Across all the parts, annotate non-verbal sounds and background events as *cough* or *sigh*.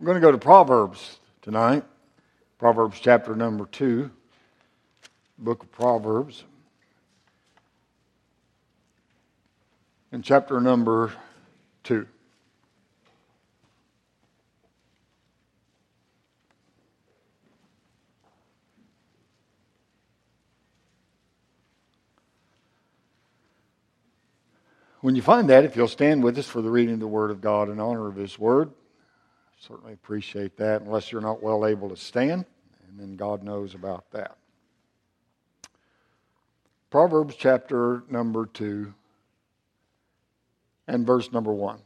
We're going to go to Proverbs tonight. Proverbs chapter number 2, book of Proverbs. And chapter number 2. When you find that, if you'll stand with us for the reading of the Word of God in honor of His Word, Certainly appreciate that, unless you're not well able to stand, and then God knows about that. Proverbs chapter number 2 and verse number 1.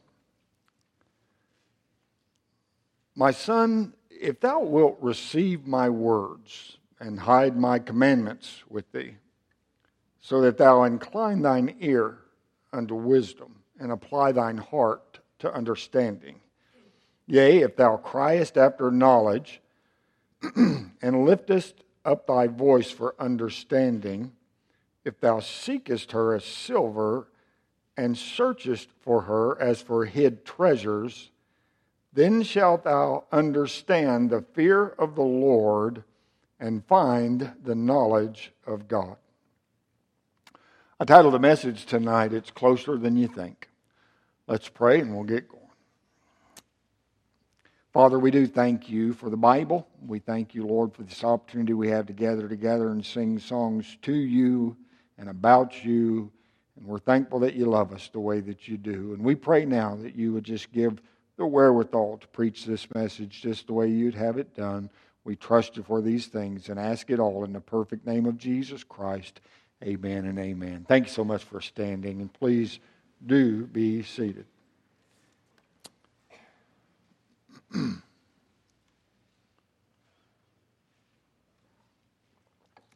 My son, if thou wilt receive my words and hide my commandments with thee, so that thou incline thine ear unto wisdom and apply thine heart to understanding Yea, if thou criest after knowledge, *clears throat* and liftest up thy voice for understanding, if thou seekest her as silver, and searchest for her as for hid treasures, then shalt thou understand the fear of the Lord and find the knowledge of God. I titled the message tonight, It's Closer Than You Think. Let's pray and we'll get going. Father, we do thank you for the Bible. We thank you, Lord, for this opportunity we have to gather together and sing songs to you and about you. And we're thankful that you love us the way that you do. And we pray now that you would just give the wherewithal to preach this message just the way you'd have it done. We trust you for these things and ask it all in the perfect name of Jesus Christ. Amen and amen. Thank you so much for standing, and please do be seated.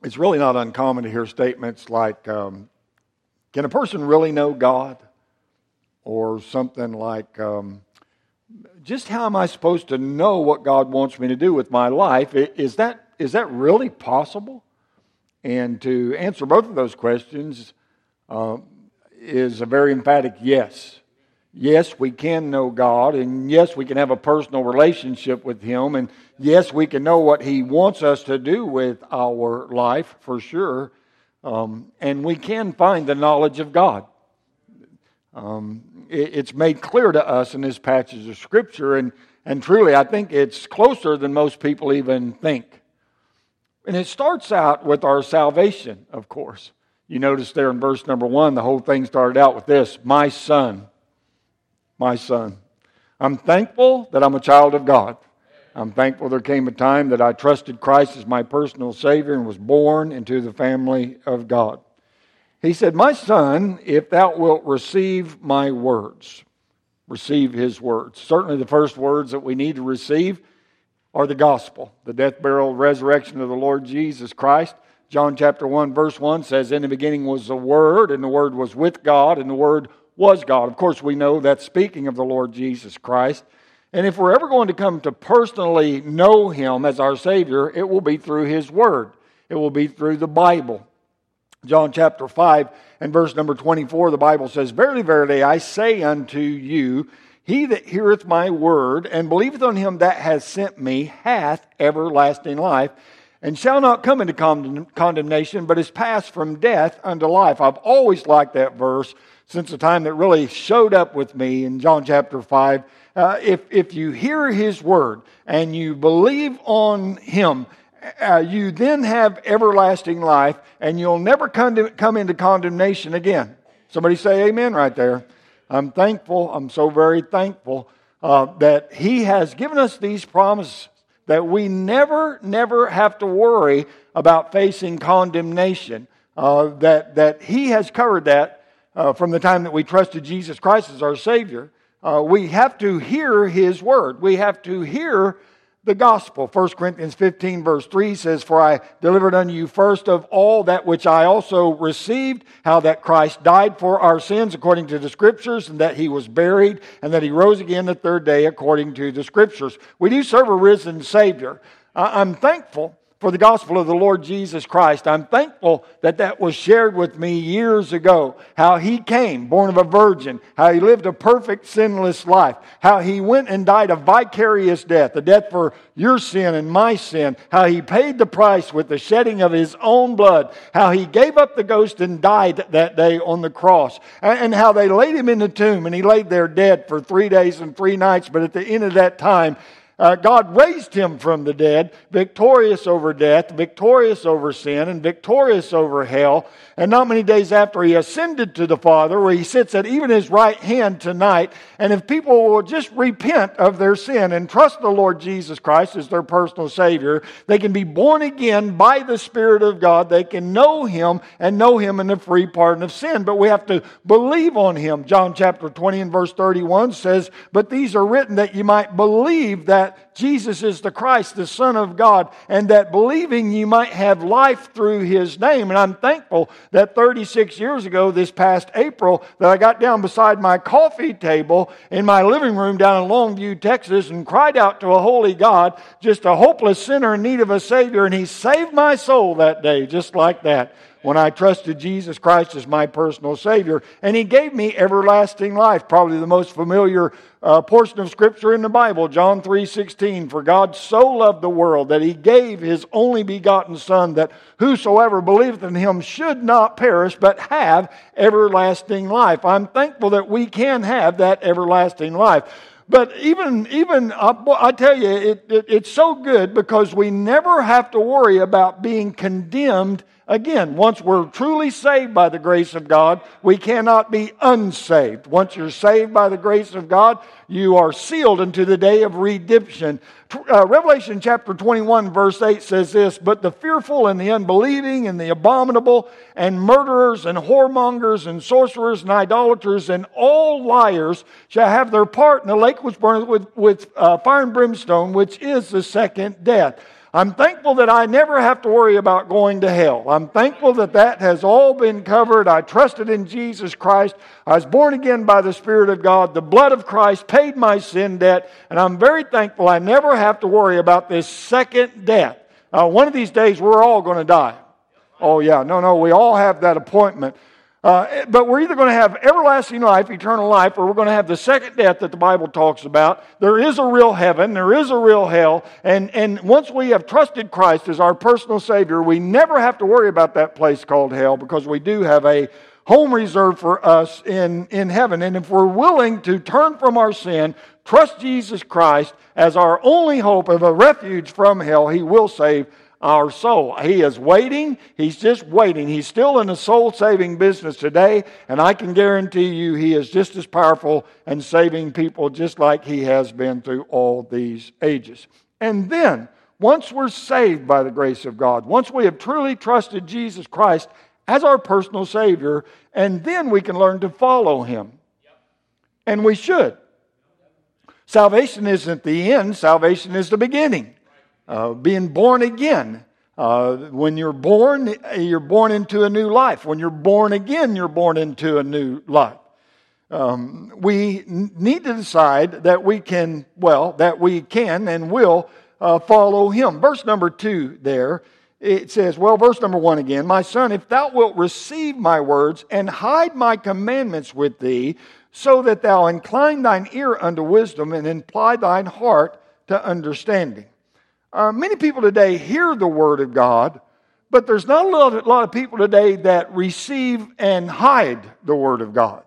It's really not uncommon to hear statements like, um, Can a person really know God? Or something like, um, Just how am I supposed to know what God wants me to do with my life? Is that, is that really possible? And to answer both of those questions uh, is a very emphatic yes yes, we can know God, and yes, we can have a personal relationship with Him, and yes, we can know what He wants us to do with our life for sure, um, and we can find the knowledge of God. Um, it, it's made clear to us in this passage of Scripture, and, and truly, I think it's closer than most people even think. And it starts out with our salvation, of course. You notice there in verse number one, the whole thing started out with this My son my son. I'm thankful that I'm a child of God. I'm thankful there came a time that I trusted Christ as my personal Savior and was born into the family of God. He said, My son, if thou wilt receive my words, receive his words. Certainly, the first words that we need to receive are the gospel, the death, burial, resurrection of the Lord Jesus Christ. John chapter 1, verse 1 says, In the beginning was the Word, and the Word was with God, and the Word was God. Of course, we know that's speaking of the Lord Jesus Christ. And if we're ever going to come to personally know Him as our Savior, it will be through His Word, it will be through the Bible. John chapter 5 and verse number 24, the Bible says, Verily, verily, I say unto you, he that heareth my word and believeth on him that has sent me hath everlasting life, and shall not come into condemnation, but is passed from death unto life. I've always liked that verse since the time that really showed up with me in John chapter 5. Uh, if, if you hear his word and you believe on him, uh, you then have everlasting life and you'll never come, to, come into condemnation again. Somebody say amen right there. I'm thankful, I'm so very thankful uh, that he has given us these promises that we never, never have to worry about facing condemnation. Uh, that, that he has covered that uh, from the time that we trusted Jesus Christ as our Savior, uh, we have to hear His Word. We have to hear the gospel. 1 Corinthians 15, verse 3 says, For I delivered unto you first of all that which I also received, how that Christ died for our sins according to the Scriptures, and that He was buried, and that He rose again the third day according to the Scriptures. We do serve a risen Savior. I'm thankful for the gospel of the Lord Jesus Christ. I'm thankful that that was shared with me years ago. How he came, born of a virgin, how he lived a perfect, sinless life, how he went and died a vicarious death, a death for your sin and my sin, how he paid the price with the shedding of his own blood, how he gave up the ghost and died that day on the cross, and how they laid him in the tomb and he laid there dead for three days and three nights. But at the end of that time, uh, God raised him from the dead, victorious over death, victorious over sin, and victorious over hell. And not many days after he ascended to the Father, where he sits at even his right hand tonight. And if people will just repent of their sin and trust the Lord Jesus Christ as their personal Savior, they can be born again by the Spirit of God. They can know him and know him in the free pardon of sin. But we have to believe on him. John chapter 20 and verse 31 says, But these are written that you might believe that Jesus is the Christ, the Son of God, and that believing you might have life through his name. And I'm thankful that 36 years ago, this past April, that I got down beside my coffee table in my living room down in Longview, Texas, and cried out to a holy God, just a hopeless sinner in need of a Savior, and He saved my soul that day, just like that when I trusted Jesus Christ as my personal Savior. And He gave me everlasting life. Probably the most familiar uh, portion of Scripture in the Bible, John 3 16. For God so loved the world that He gave His only begotten Son, that whosoever believeth in Him should not perish, but have everlasting life. I'm thankful that we can have that everlasting life. But even, even I tell you, it, it, it's so good because we never have to worry about being condemned Again, once we're truly saved by the grace of God, we cannot be unsaved. Once you're saved by the grace of God, you are sealed into the day of redemption. Uh, Revelation chapter 21, verse 8 says this But the fearful and the unbelieving and the abominable and murderers and whoremongers and sorcerers and idolaters and all liars shall have their part in the lake which burns with, with uh, fire and brimstone, which is the second death. I'm thankful that I never have to worry about going to hell. I'm thankful that that has all been covered. I trusted in Jesus Christ. I was born again by the Spirit of God. The blood of Christ paid my sin debt. And I'm very thankful I never have to worry about this second death. Uh, one of these days, we're all going to die. Oh, yeah. No, no. We all have that appointment. Uh, but we're either going to have everlasting life, eternal life, or we're going to have the second death that the Bible talks about. There is a real heaven, there is a real hell, and, and once we have trusted Christ as our personal Savior, we never have to worry about that place called hell because we do have a home reserved for us in, in heaven. And if we're willing to turn from our sin, trust Jesus Christ as our only hope of a refuge from hell, He will save our soul. He is waiting. He's just waiting. He's still in the soul saving business today, and I can guarantee you he is just as powerful and saving people just like he has been through all these ages. And then, once we're saved by the grace of God, once we have truly trusted Jesus Christ as our personal Savior, and then we can learn to follow Him. And we should. Salvation isn't the end, salvation is the beginning uh, being born again. Uh, when you're born, you're born into a new life. When you're born again, you're born into a new life. Um, we need to decide that we can, well, that we can and will uh, follow him. Verse number two there, it says, well, verse number one again, My son, if thou wilt receive my words and hide my commandments with thee, so that thou incline thine ear unto wisdom and imply thine heart to understanding. Uh, many people today hear the Word of God, but there's not a lot, a lot of people today that receive and hide the Word of God.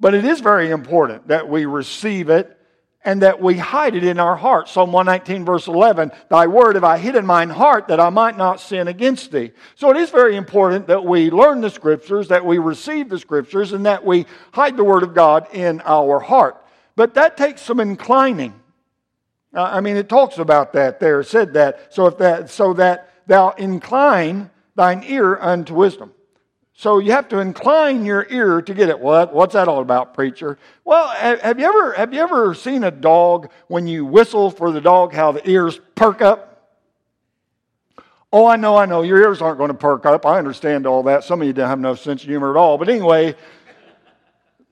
But it is very important that we receive it and that we hide it in our heart. Psalm 119, verse 11 Thy word have I hid in mine heart that I might not sin against thee. So it is very important that we learn the scriptures, that we receive the scriptures, and that we hide the word of God in our heart. But that takes some inclining. Uh, I mean, it talks about that there. Said that. So if that, so that thou incline thine ear unto wisdom. So you have to incline your ear to get it. What? What's that all about, preacher? Well, have you ever have you ever seen a dog when you whistle for the dog how the ears perk up? Oh, I know, I know. Your ears aren't going to perk up. I understand all that. Some of you don't have no sense of humor at all. But anyway,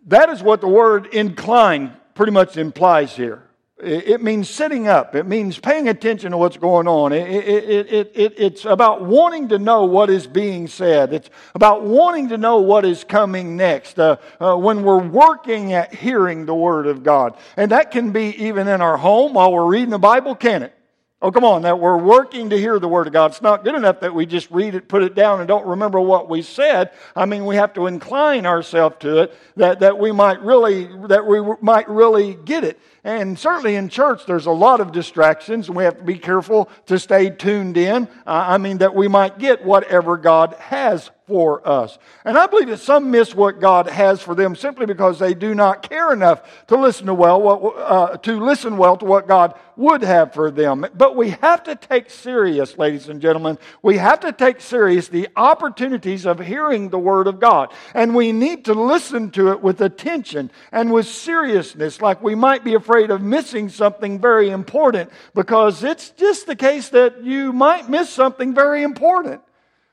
that is what the word incline pretty much implies here. It means sitting up. It means paying attention to what's going on. It, it, it, it's about wanting to know what is being said. It's about wanting to know what is coming next uh, uh, when we're working at hearing the Word of God. And that can be even in our home while we're reading the Bible, can it? Oh, come on, that we're working to hear the Word of God. It's not good enough that we just read it, put it down, and don't remember what we said. I mean, we have to incline ourselves to it that, that we might really, that we might really get it. And certainly in church, there's a lot of distractions, and we have to be careful to stay tuned in. Uh, I mean, that we might get whatever God has for us. And I believe that some miss what God has for them simply because they do not care enough to listen to well, what, uh, to listen well to what God would have for them. But we have to take serious, ladies and gentlemen, we have to take serious the opportunities of hearing the Word of God. And we need to listen to it with attention and with seriousness, like we might be afraid of missing something very important because it's just the case that you might miss something very important.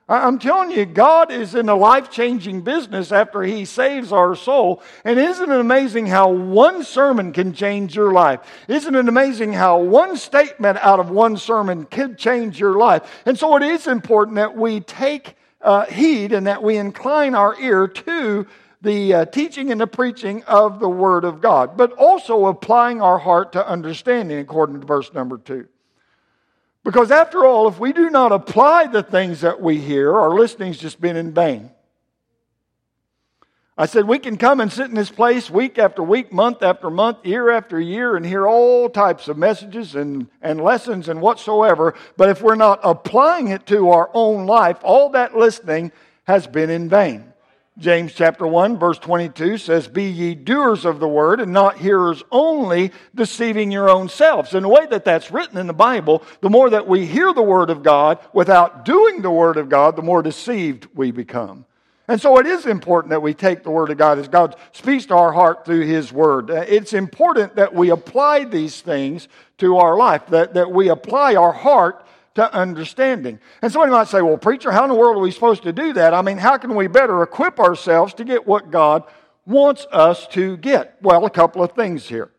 I'm telling you, God is in a life changing business after He saves our soul. And isn't it amazing how one sermon can change your life? Isn't it amazing how one statement out of one sermon can change your life? And so it is important that we take uh, heed and that we incline our ear to the uh, teaching and the preaching of the Word of God, but also applying our heart to understanding, according to verse number two. Because after all, if we do not apply the things that we hear, our listening's just been in vain. I said, we can come and sit in this place week after week, month after month, year after year, and hear all types of messages and, and lessons and whatsoever. But if we're not applying it to our own life, all that listening has been in vain. James chapter 1 verse 22 says, Be ye doers of the word and not hearers only, deceiving your own selves. In the way that that's written in the Bible, the more that we hear the word of God without doing the word of God, the more deceived we become. And so it is important that we take the Word of God as God speaks to our heart through His Word. It's important that we apply these things to our life, that, that we apply our heart to understanding. And somebody might say, well, preacher, how in the world are we supposed to do that? I mean, how can we better equip ourselves to get what God wants us to get? Well, a couple of things here.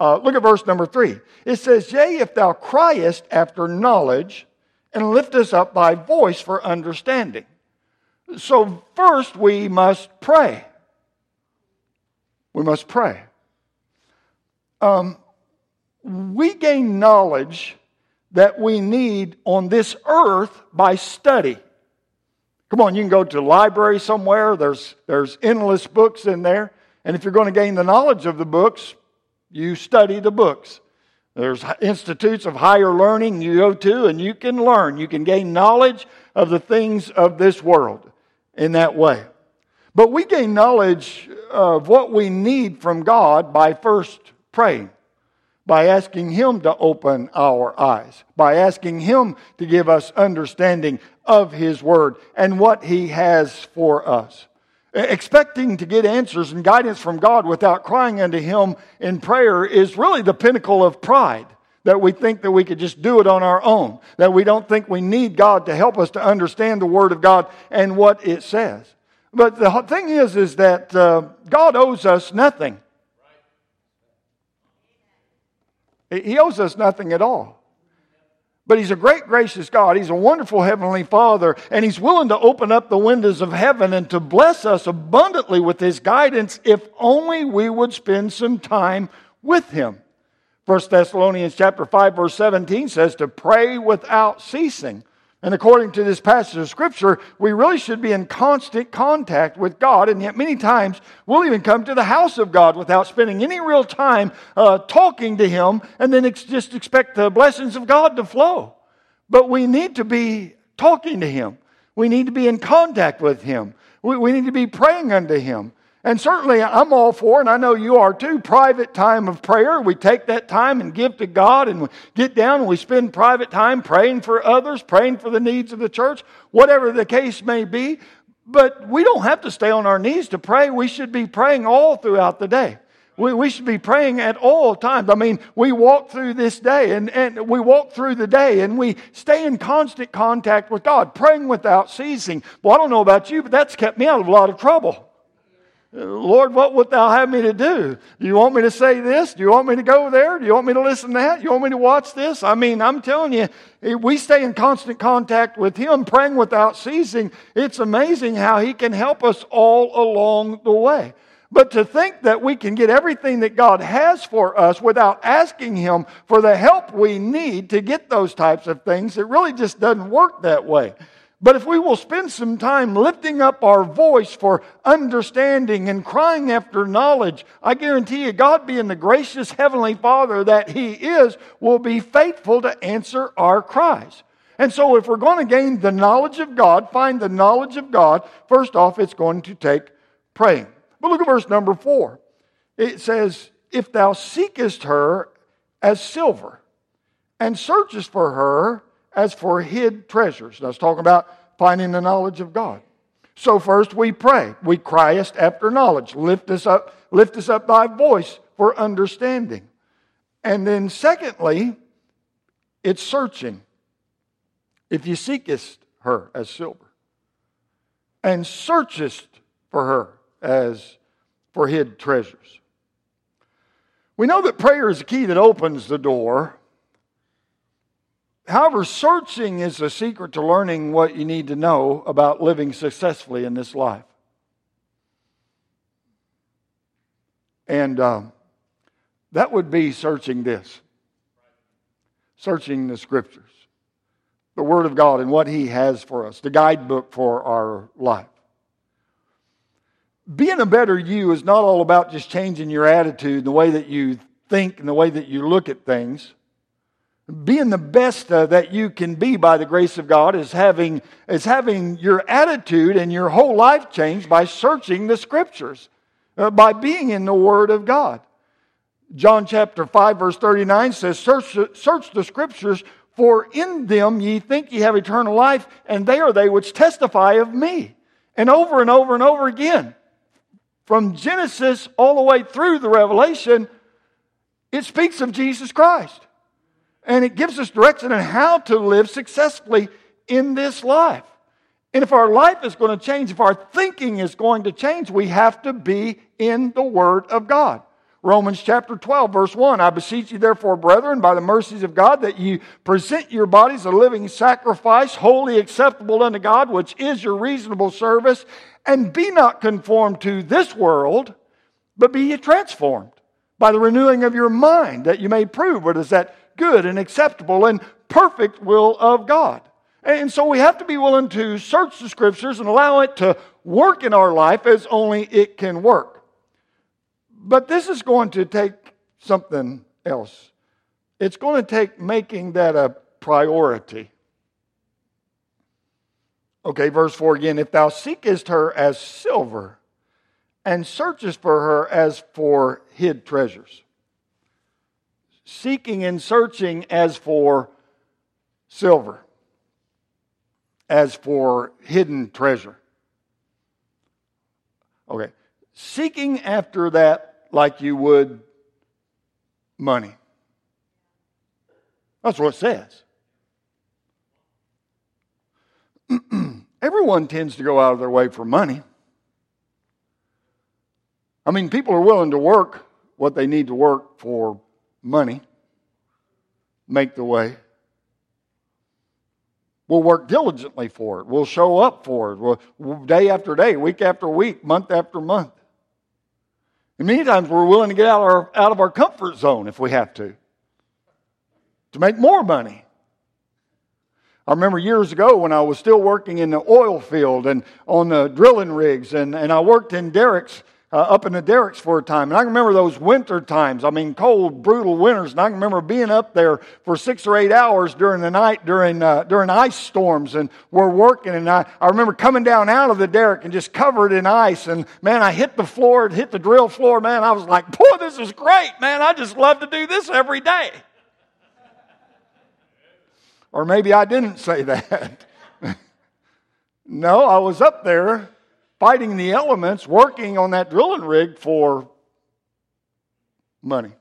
Uh, look at verse number three. It says, Yea, if thou criest after knowledge, and liftest up thy voice for understanding. So, first we must pray. We must pray. Um, we gain knowledge that we need on this earth by study. Come on, you can go to the library somewhere. There's, there's endless books in there. And if you're going to gain the knowledge of the books, you study the books. There's institutes of higher learning you go to, and you can learn. You can gain knowledge of the things of this world in that way. But we gain knowledge of what we need from God by first praying by asking Him to open our eyes, by asking Him to give us understanding of His Word and what He has for us. Expecting to get answers and guidance from God without crying unto Him in prayer is really the pinnacle of pride. That we think that we could just do it on our own. That we don't think we need God to help us to understand the Word of God and what it says. But the thing is, is that uh, God owes us nothing. He owes us nothing at all. But He's a great, gracious God. He's a wonderful Heavenly Father, and He's willing to open up the windows of heaven and to bless us abundantly with His guidance if only we would spend some time with Him. 1 Thessalonians chapter 5 verse 17 says to pray without ceasing. And according to this passage of Scripture, we really should be in constant contact with God. And yet, many times, we'll even come to the house of God without spending any real time uh, talking to Him and then ex- just expect the blessings of God to flow. But we need to be talking to Him, we need to be in contact with Him, we, we need to be praying unto Him. And certainly I'm all for, and I know you are too, private time of prayer. We take that time and give to God and we get down and we spend private time praying for others, praying for the needs of the church, whatever the case may be. But we don't have to stay on our knees to pray. We should be praying all throughout the day. We, we should be praying at all times. I mean, we walk through this day and, and we walk through the day and we stay in constant contact with God, praying without ceasing. Well, I don't know about you, but that's kept me out of a lot of trouble. Lord, what wilt thou have me to do? Do you want me to say this? Do you want me to go there? Do you want me to listen to that? Do you want me to watch this? I mean, I'm telling you, eh, we stay in constant contact with Him, praying without ceasing. It's amazing how He can help us all along the way. But to think that we can get everything that God has for us without asking Him for the help we need to get those types of things, it really just doesn't work that way. But if we will spend some time lifting up our voice for understanding and crying after knowledge, I guarantee you, God being the gracious Heavenly Father that He is, will be faithful to answer our cries. And so, if we're going to gain the knowledge of God, find the knowledge of God, first off, it's going to take praying. But look at verse number four. It says, If thou seekest her as silver, and searchest for her as for hid treasures. That's talking about finding the knowledge of God. So first we pray. We criest after knowledge. Lift us up, lift us up thy voice for understanding. And then secondly, it's searching. If you seekest her as silver, and searchest for her as for hid treasures. We know that prayer is the key that opens the door However, searching is the secret to learning what you need to know about living successfully in this life. And um, that would be searching this searching the scriptures, the Word of God, and what He has for us, the guidebook for our life. Being a better you is not all about just changing your attitude, the way that you think, and the way that you look at things being the best uh, that you can be by the grace of God is having, is having your attitude and your whole life changed by searching the scriptures, uh, by being in the Word of God. John chapter 5, verse 39 says, search, search the scriptures, for in them ye think ye have eternal life, and they are they which testify of me. And over and over and over again, from Genesis all the way through the Revelation, it speaks of Jesus Christ and it gives us direction on how to live successfully in this life. And if our life is going to change, if our thinking is going to change, we have to be in the Word of God. Romans chapter 12, verse 1 I beseech you, therefore, brethren, by the mercies of God, that you present your bodies a living sacrifice, holy acceptable unto God, which is your reasonable service, and be not conformed to this world, but be ye transformed by the renewing of your mind, that you may prove what is that good and acceptable and perfect will of God. And so we have to be willing to search the scriptures and allow it to work in our life as only it can work. But this is going to take something else. It's going to take making that a priority. Okay, verse 4 again. If thou seekest her as silver and searchest for her as for hid treasures seeking and searching as for silver, as for hidden treasure. Okay. Seeking after that like you would money. That's what it says. *clears throat* Everyone tends to go out of their way for money. I mean, people are willing to work what they need to work for money, make the way. We'll work diligently for it. We'll show up for it we'll, day after day, week after week, month after month. And many times we're willing to get out, our, out of our comfort zone if we have to, to make more money. I remember years ago when I was still working in the oil field and on the drilling rigs, and, and I worked in derricks uh, up in the derricks for a time. And I remember those winter times. I mean, cold, brutal winters. And I remember being up there for six or eight hours during the night during, uh, during ice storms. And we're working. And I, I remember coming down out of the derrick and just covered in ice. And man, I hit the floor, hit the drill floor. Man, I was like, boy, this is great. Man, I just love to do this every day. or maybe I didn't say *laughs* that. no, I was up there fighting the elements, working on that drilling rig for money.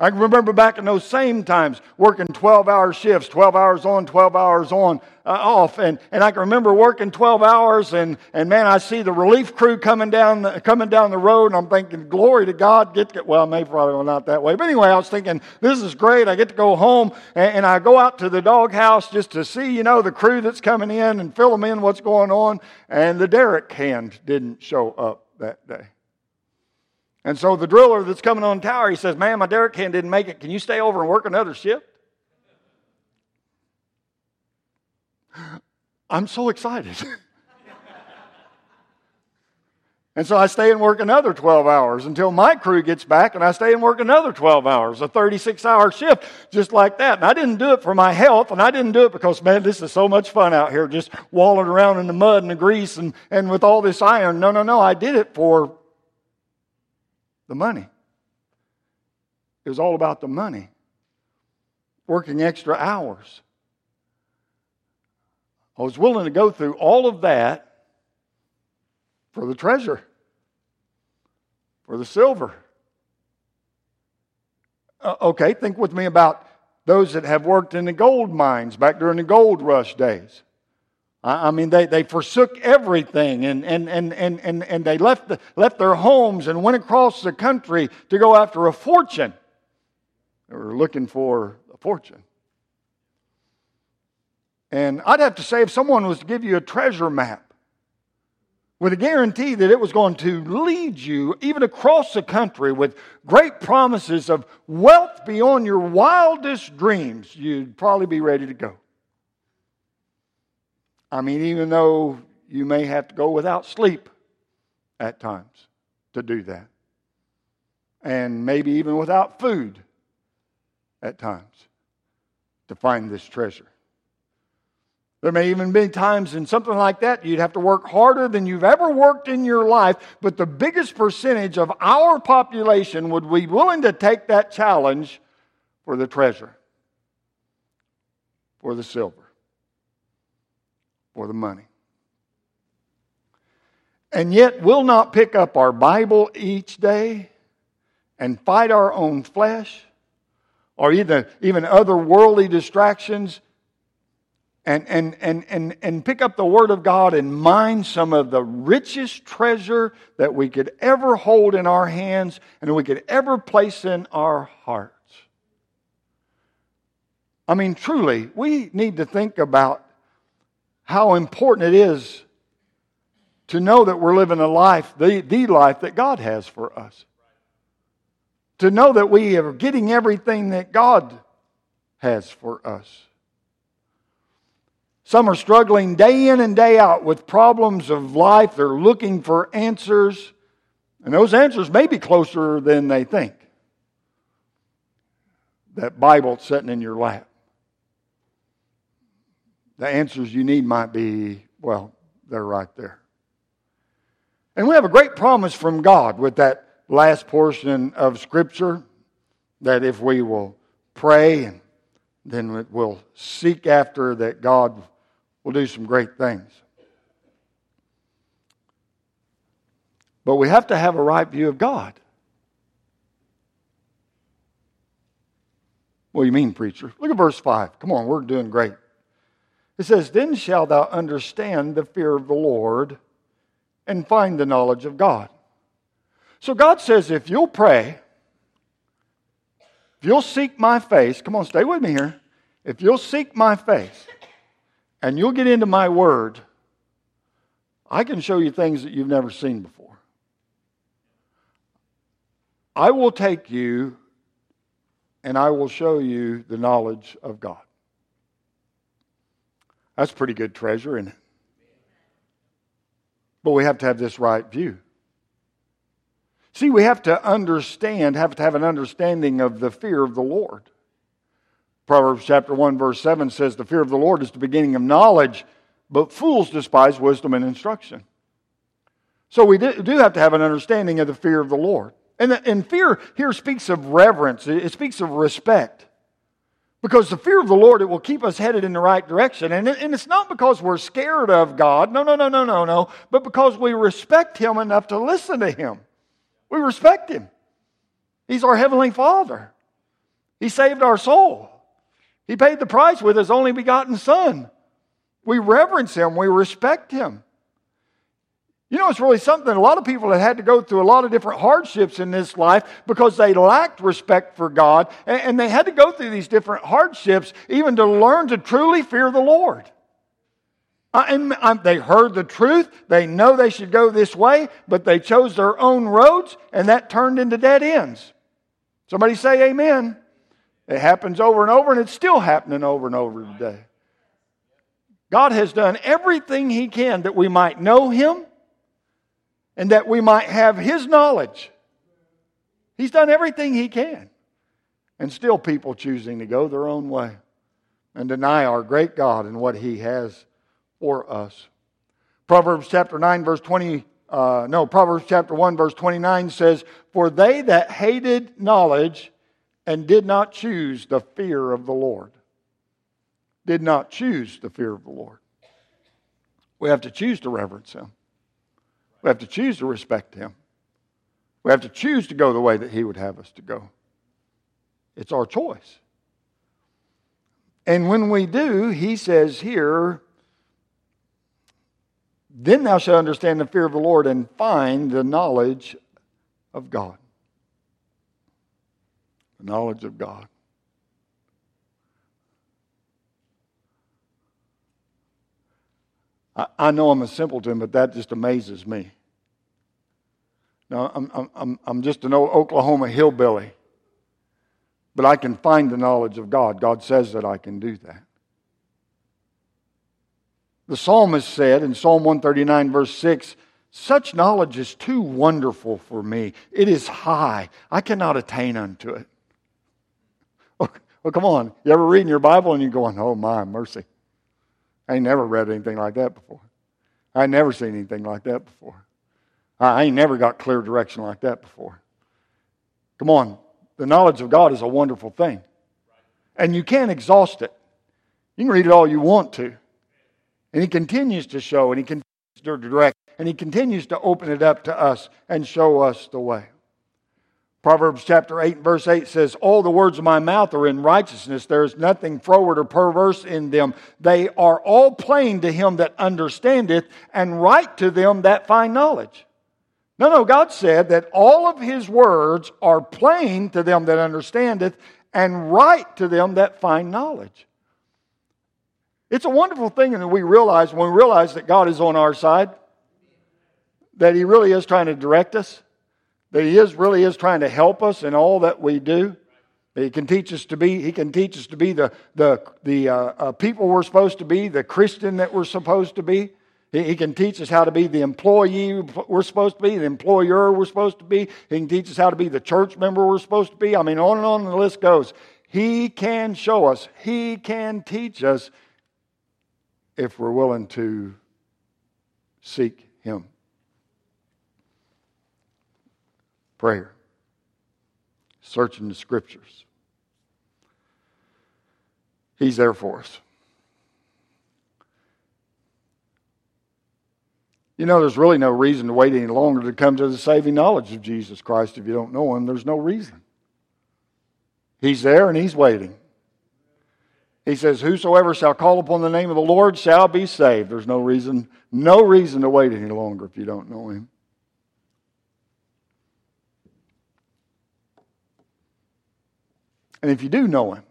I can remember back in those same times working 12 hour shifts, 12 hours on, 12 hours on, uh, off. And, and I can remember working 12 hours and, and man, I see the relief crew coming down, the, coming down the road and I'm thinking, glory to God, get to, well, maybe probably not that way. But anyway, I was thinking, this is great. I get to go home and, and I go out to the doghouse just to see, you know, the crew that's coming in and fill them in what's going on. And the derrick hand didn't show up that day. And so the driller that's coming on tour, he says, Man, my derrick hand didn't make it. Can you stay over and work another shift? *gasps* I'm so excited. *laughs* and so I stay and work another 12 hours until my crew gets back, and I stay and work another 12 hours, a 36 hour shift, just like that. And I didn't do it for my health, and I didn't do it because, man, this is so much fun out here, just walling around in the mud and the grease and, and with all this iron. No, no, no. I did it for the money. It was all about the money. Working extra hours. I was willing to go through all of that for the treasure, for the silver. Uh, okay, think with me about those that have worked in the gold mines back during the gold rush days. I mean, they, they forsook everything and, and, and, and, and, and they left, the, left their homes and went across the country to go after a fortune. They were looking for a fortune. And I'd have to say, if someone was to give you a treasure map with a guarantee that it was going to lead you even across the country with great promises of wealth beyond your wildest dreams, you'd probably be ready to go. I mean, even though you may have to go without sleep at times to do that, and maybe even without food at times to find this treasure. There may even be times in something like that you'd have to work harder than you've ever worked in your life, but the biggest percentage of our population would be willing to take that challenge for the treasure, for the silver for the money. And yet, we'll not pick up our Bible each day and fight our own flesh or either, even other worldly distractions and, and, and, and, and pick up the Word of God and mine some of the richest treasure that we could ever hold in our hands and we could ever place in our hearts. I mean, truly, we need to think about how important it is to know that we're living a life, the, the life that God has for us. To know that we are getting everything that God has for us. Some are struggling day in and day out with problems of life. They're looking for answers, and those answers may be closer than they think. That Bible sitting in your lap the answers you need might be, well, they're right there. And we have a great promise from God with that last portion of Scripture that if we will pray and then we'll seek after that God will do some great things. But we have to have a right view of God. What do you mean, preacher? Look at verse 5. Come on, we're doing great. It says, Then shalt thou understand the fear of the Lord and find the knowledge of God. So God says, if you'll pray, if you'll seek my face, come on, stay with me here. If you'll seek my face and you'll get into my word, I can show you things that you've never seen before. I will take you and I will show you the knowledge of God. That's pretty good treasure, isn't it? But we have to have this right view. See, we have to understand, have to have an understanding of the fear of the Lord. Proverbs chapter 1, verse 7 says, The fear of the Lord is the beginning of knowledge, but fools despise wisdom and instruction. So we do have to have an understanding of the fear of the Lord. And, the, and fear here speaks of reverence, it speaks of respect. Because the fear of the Lord, it will keep us headed in the right direction. And, and it's not because we're scared of God. No, no, no, no, no, no. But because we respect Him enough to listen to Him. We respect Him. He's our Heavenly Father. He saved our soul. He paid the price with his only begotten Son. We reverence him, we respect him. You know, it's really something. A lot of people have had to go through a lot of different hardships in this life because they lacked respect for God. And they had to go through these different hardships even to learn to truly fear the Lord. And they heard the truth. They know they should go this way, but they chose their own roads, and that turned into dead ends. Somebody say amen. It happens over and over, and it's still happening over and over today. God has done everything He can that we might know Him and that we might have His knowledge. He's done everything He can. And still, people choosing to go their own way and deny our great God and what He has for us. Proverbs chapter 9, verse 20, uh, no, Proverbs chapter 1, verse 29 says, For they that hated knowledge and did not choose the fear of the Lord, did not choose the fear of the Lord. We have to choose to reverence Him. We have to choose to respect Him. We have to choose to go the way that He would have us to go. It's our choice. And when we do, He says here, then thou shalt understand the fear of the Lord and find the knowledge of God. The knowledge of God. I, know I'm a simpleton, but that just amazes me. Now, I'm, I'm, I'm just an old Oklahoma hillbilly, but I can find the knowledge of God. God says that I can do that. The psalmist said in Psalm 139, verse 6, Such knowledge is too wonderful for me. It is high. I cannot attain unto it. *laughs* Oh, well, come on. You ever read in your Bible and you're going, Oh, my mercy. I ain't never read anything like that before. I ain't never seen anything like that before. I ain't never got clear direction like that before. Come on. The knowledge of God is a wonderful thing. And you can't exhaust it. You can read it all you want to. And He continues to show, and He continues to direct, and He continues to open it up to us and show us the way. Proverbs chapter 8 verse 8 says, All the words of my mouth are in righteousness. There is nothing froward or perverse in them. They are all plain to him that understandeth, and right to them that find knowledge. No, no, God said that all of his words are plain to them that understandeth, and right to them that find knowledge. It's a wonderful thing that we realize when we realize that God is on our side, that he really is trying to direct us that He is really is trying to help us in all that we do. He can teach us to be. He can teach us to be the the the uh, uh, people we're supposed to be, the Christian that we're supposed to be. He, he, can teach us how to be the employee we're supposed to be, the employer we're supposed to be. He can teach us how to be the church member we're supposed to be. I mean, on and on the list goes. He can show us. He can teach us if we're willing to seek Him. Prayer, searching the scriptures. He's there for us. You know, there's really no reason to wait any longer to come to the saving knowledge of Jesus Christ if you don't know Him. There's no reason. He's there and He's waiting. He says, Whosoever shall call upon the name of the Lord shall be saved. There's no reason, no reason to wait any longer if you don't know Him. And if you do know Him,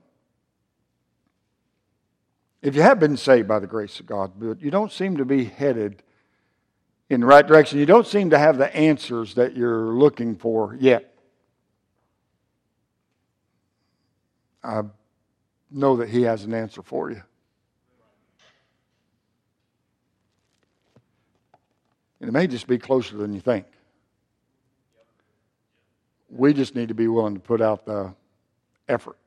if you have been saved by the grace of God, but you don't seem to be headed in the right direction, you don't seem to have the answers that you're looking for yet. I know that He has an answer for you. And it may just be closer than you think. We just need to be willing to put out the effort.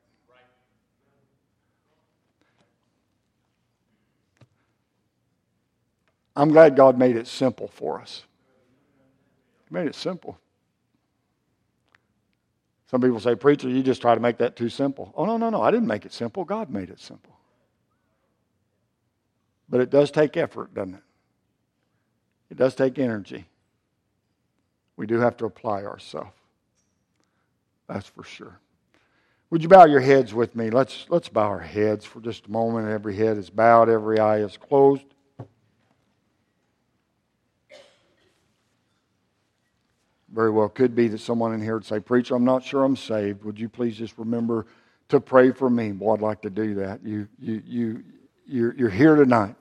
I'm glad God made it simple for us. He made it simple. Some people say, Preacher, you just try to make that too simple. Oh, no, no, no. I didn't make it simple. God made it simple. But it does take effort, doesn't it? It does take energy. We do have to apply ourselves. That's for sure. Would you bow your heads with me? Let's, let's bow our heads for just a moment. Every head is bowed, every eye is closed. Very well could be that someone in here would say, Preacher, I'm not sure I'm saved. Would you please just remember to pray for me? Well, I'd like to do that. You, you, you, you're, you're here tonight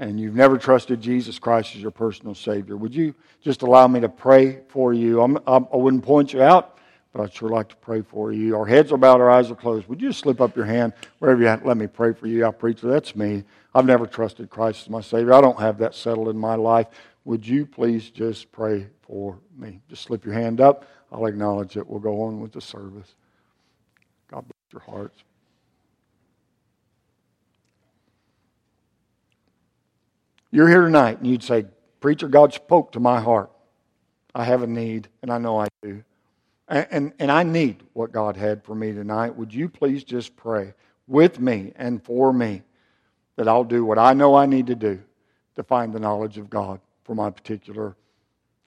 and you've never trusted Jesus Christ as your personal Savior. Would you just allow me to pray for you? I'm, I'm, I would not point you out, but I'd sure like to pray for you. Our heads are bowed, our eyes are closed. Would you just slip up your hand wherever you're at? Let me pray for you. I preacher, that's me. I've never trusted Christ as my Savior. I don't have that settled in my life. Would you please just pray for me? Just slip your hand up. I'll acknowledge it. We'll go on with the service. God bless your hearts. You're here tonight and you'd say, Preacher, God spoke to my heart. I have a need, and I know I do. And, and, I need what God had for me tonight. Would you please just pray with me and for me that I'll do what I know I need to do to find the knowledge of God for my particular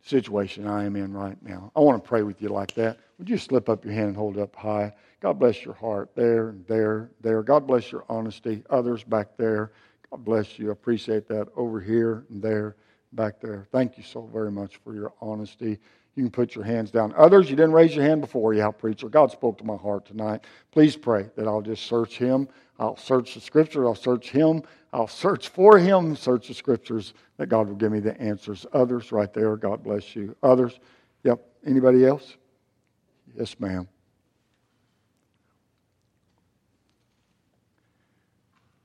situation I am in right now. I want to pray with you like that. Would you slip up your hand and hold it up high? God bless your heart there and there, there. God bless your honesty. Others back there. God bless you. I appreciate that over here and there, back there. Thank you so very much for your honesty. You can put your hands down. Others, you didn't raise your hand before. Yeah, preacher. God spoke to my heart tonight. Please pray that I'll just search Him. I'll search the Scripture. I'll search Him. I'll search for Him. Search the Scriptures. That God will give me the answers. Others, right there. God bless you. Others. Yep. Anybody else? Yes, ma'am.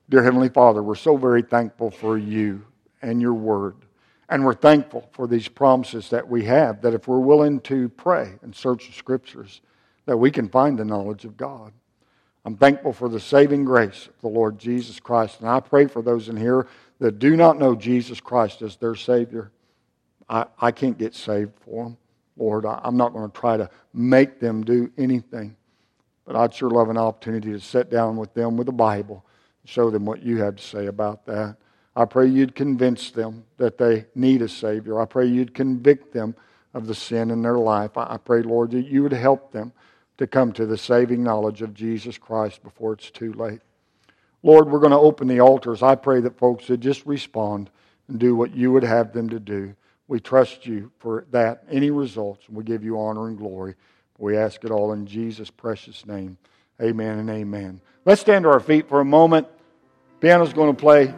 Dear Heavenly Father, we're so very thankful for you and your word. And we're thankful for these promises that we have that if we're willing to pray and search the scriptures, that we can find the knowledge of God. I'm thankful for the saving grace of the Lord Jesus Christ. And I pray for those in here that do not know Jesus Christ as their Savior. I, I can't get saved for them. Lord, I, I'm not going to try to make them do anything. But I'd sure love an opportunity to sit down with them with the Bible and show them what you have to say about that. I pray you'd convince them that they need a Savior. I pray you'd convict them of the sin in their life. I pray, Lord, that you would help them to come to the saving knowledge of Jesus Christ before it's too late. Lord, we're going to open the altars. I pray that folks would just respond and do what you would have them to do. We trust you for that, any results, and we give you honor and glory. We ask it all in Jesus' precious name. Amen and amen. Let's stand to our feet for a moment. Piano's going to play.